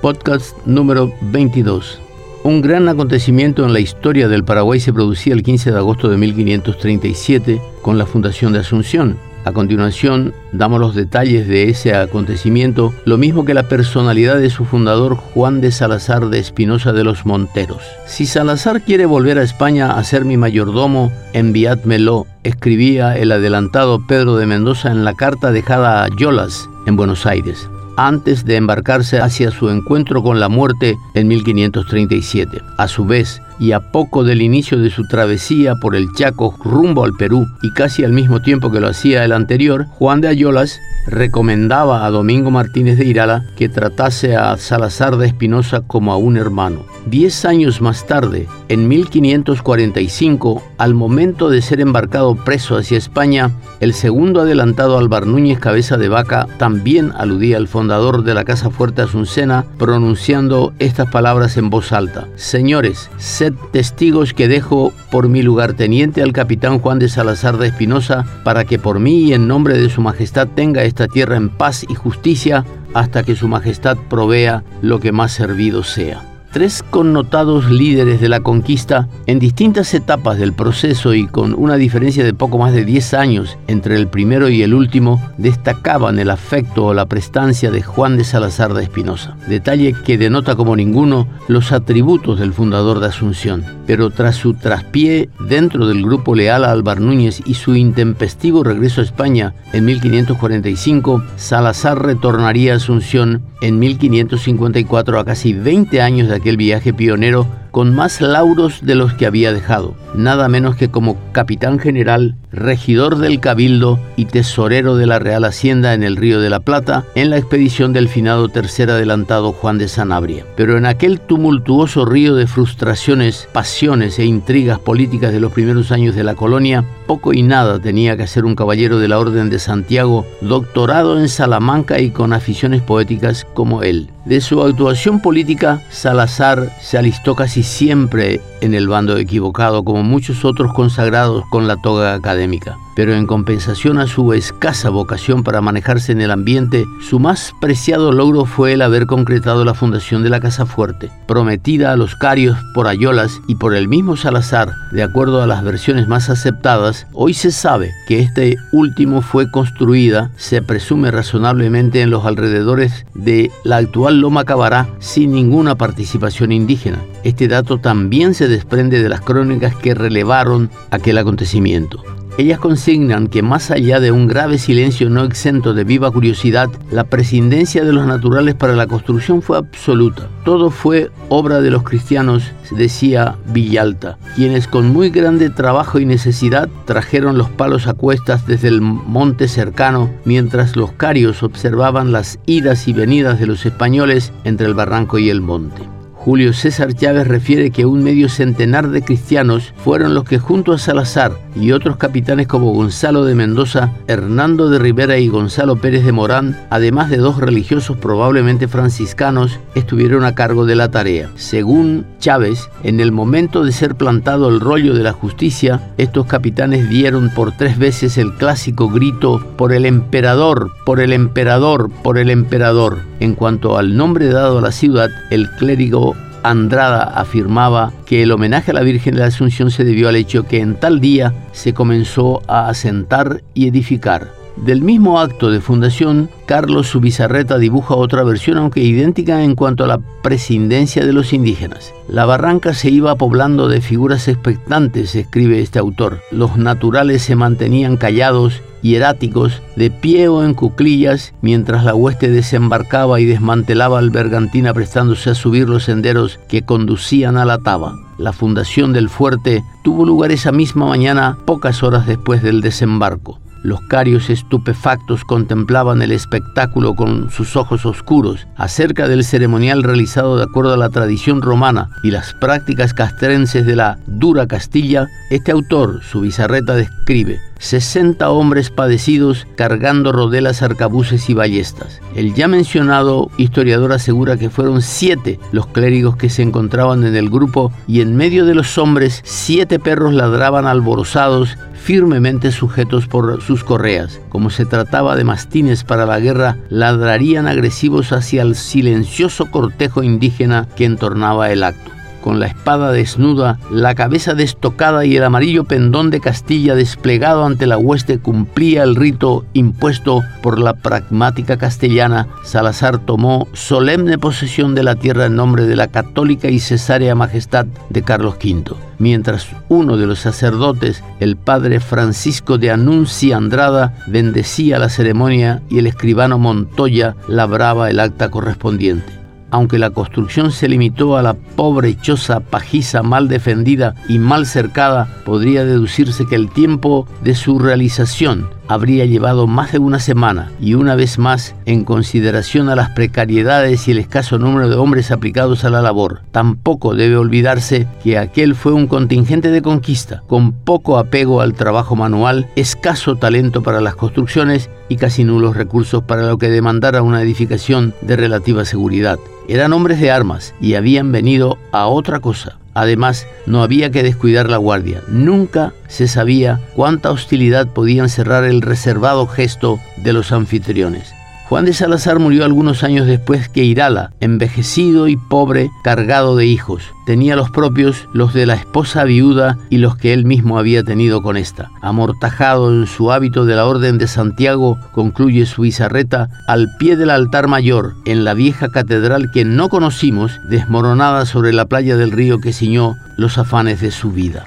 podcast número 22. Un gran acontecimiento en la historia del Paraguay se producía el 15 de agosto de 1537 con la fundación de Asunción. A continuación, damos los detalles de ese acontecimiento, lo mismo que la personalidad de su fundador Juan de Salazar de Espinosa de los Monteros. Si Salazar quiere volver a España a ser mi mayordomo, enviádmelo, escribía el adelantado Pedro de Mendoza en la carta dejada a Yolas, en Buenos Aires antes de embarcarse hacia su encuentro con la muerte en 1537. A su vez, y a poco del inicio de su travesía por el Chaco rumbo al Perú y casi al mismo tiempo que lo hacía el anterior, Juan de Ayolas recomendaba a Domingo Martínez de Irala que tratase a Salazar de Espinosa como a un hermano. Diez años más tarde, en 1545, al momento de ser embarcado preso hacia España, el segundo adelantado Alvar Núñez Cabeza de Vaca también aludía al fundador de la Casa Fuerte Asuncena, pronunciando estas palabras en voz alta. Señores, sed testigos que dejo por mi lugarteniente al capitán Juan de Salazar de Espinosa, para que por mí y en nombre de su majestad tenga esta tierra en paz y justicia, hasta que su majestad provea lo que más servido sea tres connotados líderes de la conquista en distintas etapas del proceso y con una diferencia de poco más de 10 años entre el primero y el último, destacaban el afecto o la prestancia de Juan de Salazar de Espinosa, detalle que denota como ninguno los atributos del fundador de Asunción. Pero tras su traspié dentro del grupo leal a Alvar Núñez y su intempestivo regreso a España en 1545, Salazar retornaría a Asunción en 1554 a casi 20 años de aquel viaje pionero con más lauros de los que había dejado, nada menos que como capitán general, regidor del Cabildo y tesorero de la Real Hacienda en el Río de la Plata, en la expedición del finado tercer adelantado Juan de Sanabria. Pero en aquel tumultuoso río de frustraciones, pasiones e intrigas políticas de los primeros años de la colonia, poco y nada tenía que hacer un caballero de la Orden de Santiago, doctorado en Salamanca y con aficiones poéticas como él. De su actuación política, Salazar se alistó casi siempre en el bando equivocado, como muchos otros consagrados con la toga académica pero en compensación a su escasa vocación para manejarse en el ambiente, su más preciado logro fue el haber concretado la fundación de la Casa Fuerte, prometida a los carios por Ayolas y por el mismo Salazar, de acuerdo a las versiones más aceptadas, hoy se sabe que este último fue construida, se presume razonablemente en los alrededores de la actual Loma Cabará sin ninguna participación indígena. Este dato también se desprende de las crónicas que relevaron aquel acontecimiento. Ellas consignan que más allá de un grave silencio no exento de viva curiosidad, la prescindencia de los naturales para la construcción fue absoluta. Todo fue obra de los cristianos, decía Villalta, quienes con muy grande trabajo y necesidad trajeron los palos a cuestas desde el monte cercano, mientras los carios observaban las idas y venidas de los españoles entre el barranco y el monte. Julio César Chávez refiere que un medio centenar de cristianos fueron los que junto a Salazar y otros capitanes como Gonzalo de Mendoza, Hernando de Rivera y Gonzalo Pérez de Morán, además de dos religiosos probablemente franciscanos, estuvieron a cargo de la tarea. Según Chávez, en el momento de ser plantado el rollo de la justicia, estos capitanes dieron por tres veces el clásico grito por el emperador, por el emperador, por el emperador. En cuanto al nombre dado a la ciudad, el clérigo Andrada afirmaba que el homenaje a la Virgen de la Asunción se debió al hecho que en tal día se comenzó a asentar y edificar. Del mismo acto de fundación, Carlos Subizarreta dibuja otra versión, aunque idéntica en cuanto a la prescindencia de los indígenas. La barranca se iba poblando de figuras expectantes, escribe este autor. Los naturales se mantenían callados hieráticos, de pie o en cuclillas, mientras la hueste desembarcaba y desmantelaba al bergantín aprestándose a subir los senderos que conducían a la taba. La fundación del fuerte tuvo lugar esa misma mañana, pocas horas después del desembarco. Los carios estupefactos contemplaban el espectáculo con sus ojos oscuros. Acerca del ceremonial realizado de acuerdo a la tradición romana y las prácticas castrenses de la dura Castilla, este autor, su bizarreta, describe 60 hombres padecidos cargando rodelas, arcabuces y ballestas. El ya mencionado historiador asegura que fueron siete los clérigos que se encontraban en el grupo y en medio de los hombres siete perros ladraban alborozados firmemente sujetos por sus correas. Como se trataba de mastines para la guerra, ladrarían agresivos hacia el silencioso cortejo indígena que entornaba el acto con la espada desnuda, la cabeza destocada y el amarillo pendón de Castilla desplegado ante la hueste cumplía el rito impuesto por la pragmática castellana, Salazar tomó solemne posesión de la tierra en nombre de la católica y cesárea majestad de Carlos V, mientras uno de los sacerdotes, el padre Francisco de Anuncia Andrada, bendecía la ceremonia y el escribano Montoya labraba el acta correspondiente aunque la construcción se limitó a la pobre choza pajiza mal defendida y mal cercada, podría deducirse que el tiempo de su realización habría llevado más de una semana y una vez más, en consideración a las precariedades y el escaso número de hombres aplicados a la labor, tampoco debe olvidarse que aquel fue un contingente de conquista, con poco apego al trabajo manual, escaso talento para las construcciones y casi nulos recursos para lo que demandara una edificación de relativa seguridad. Eran hombres de armas y habían venido a otra cosa. Además, no había que descuidar la guardia. Nunca se sabía cuánta hostilidad podían cerrar el reservado gesto de los anfitriones. Juan de Salazar murió algunos años después que Irala, envejecido y pobre, cargado de hijos. Tenía los propios, los de la esposa viuda y los que él mismo había tenido con esta. Amortajado en su hábito de la Orden de Santiago, concluye su bizarreta al pie del altar mayor, en la vieja catedral que no conocimos, desmoronada sobre la playa del río que ciñó los afanes de su vida.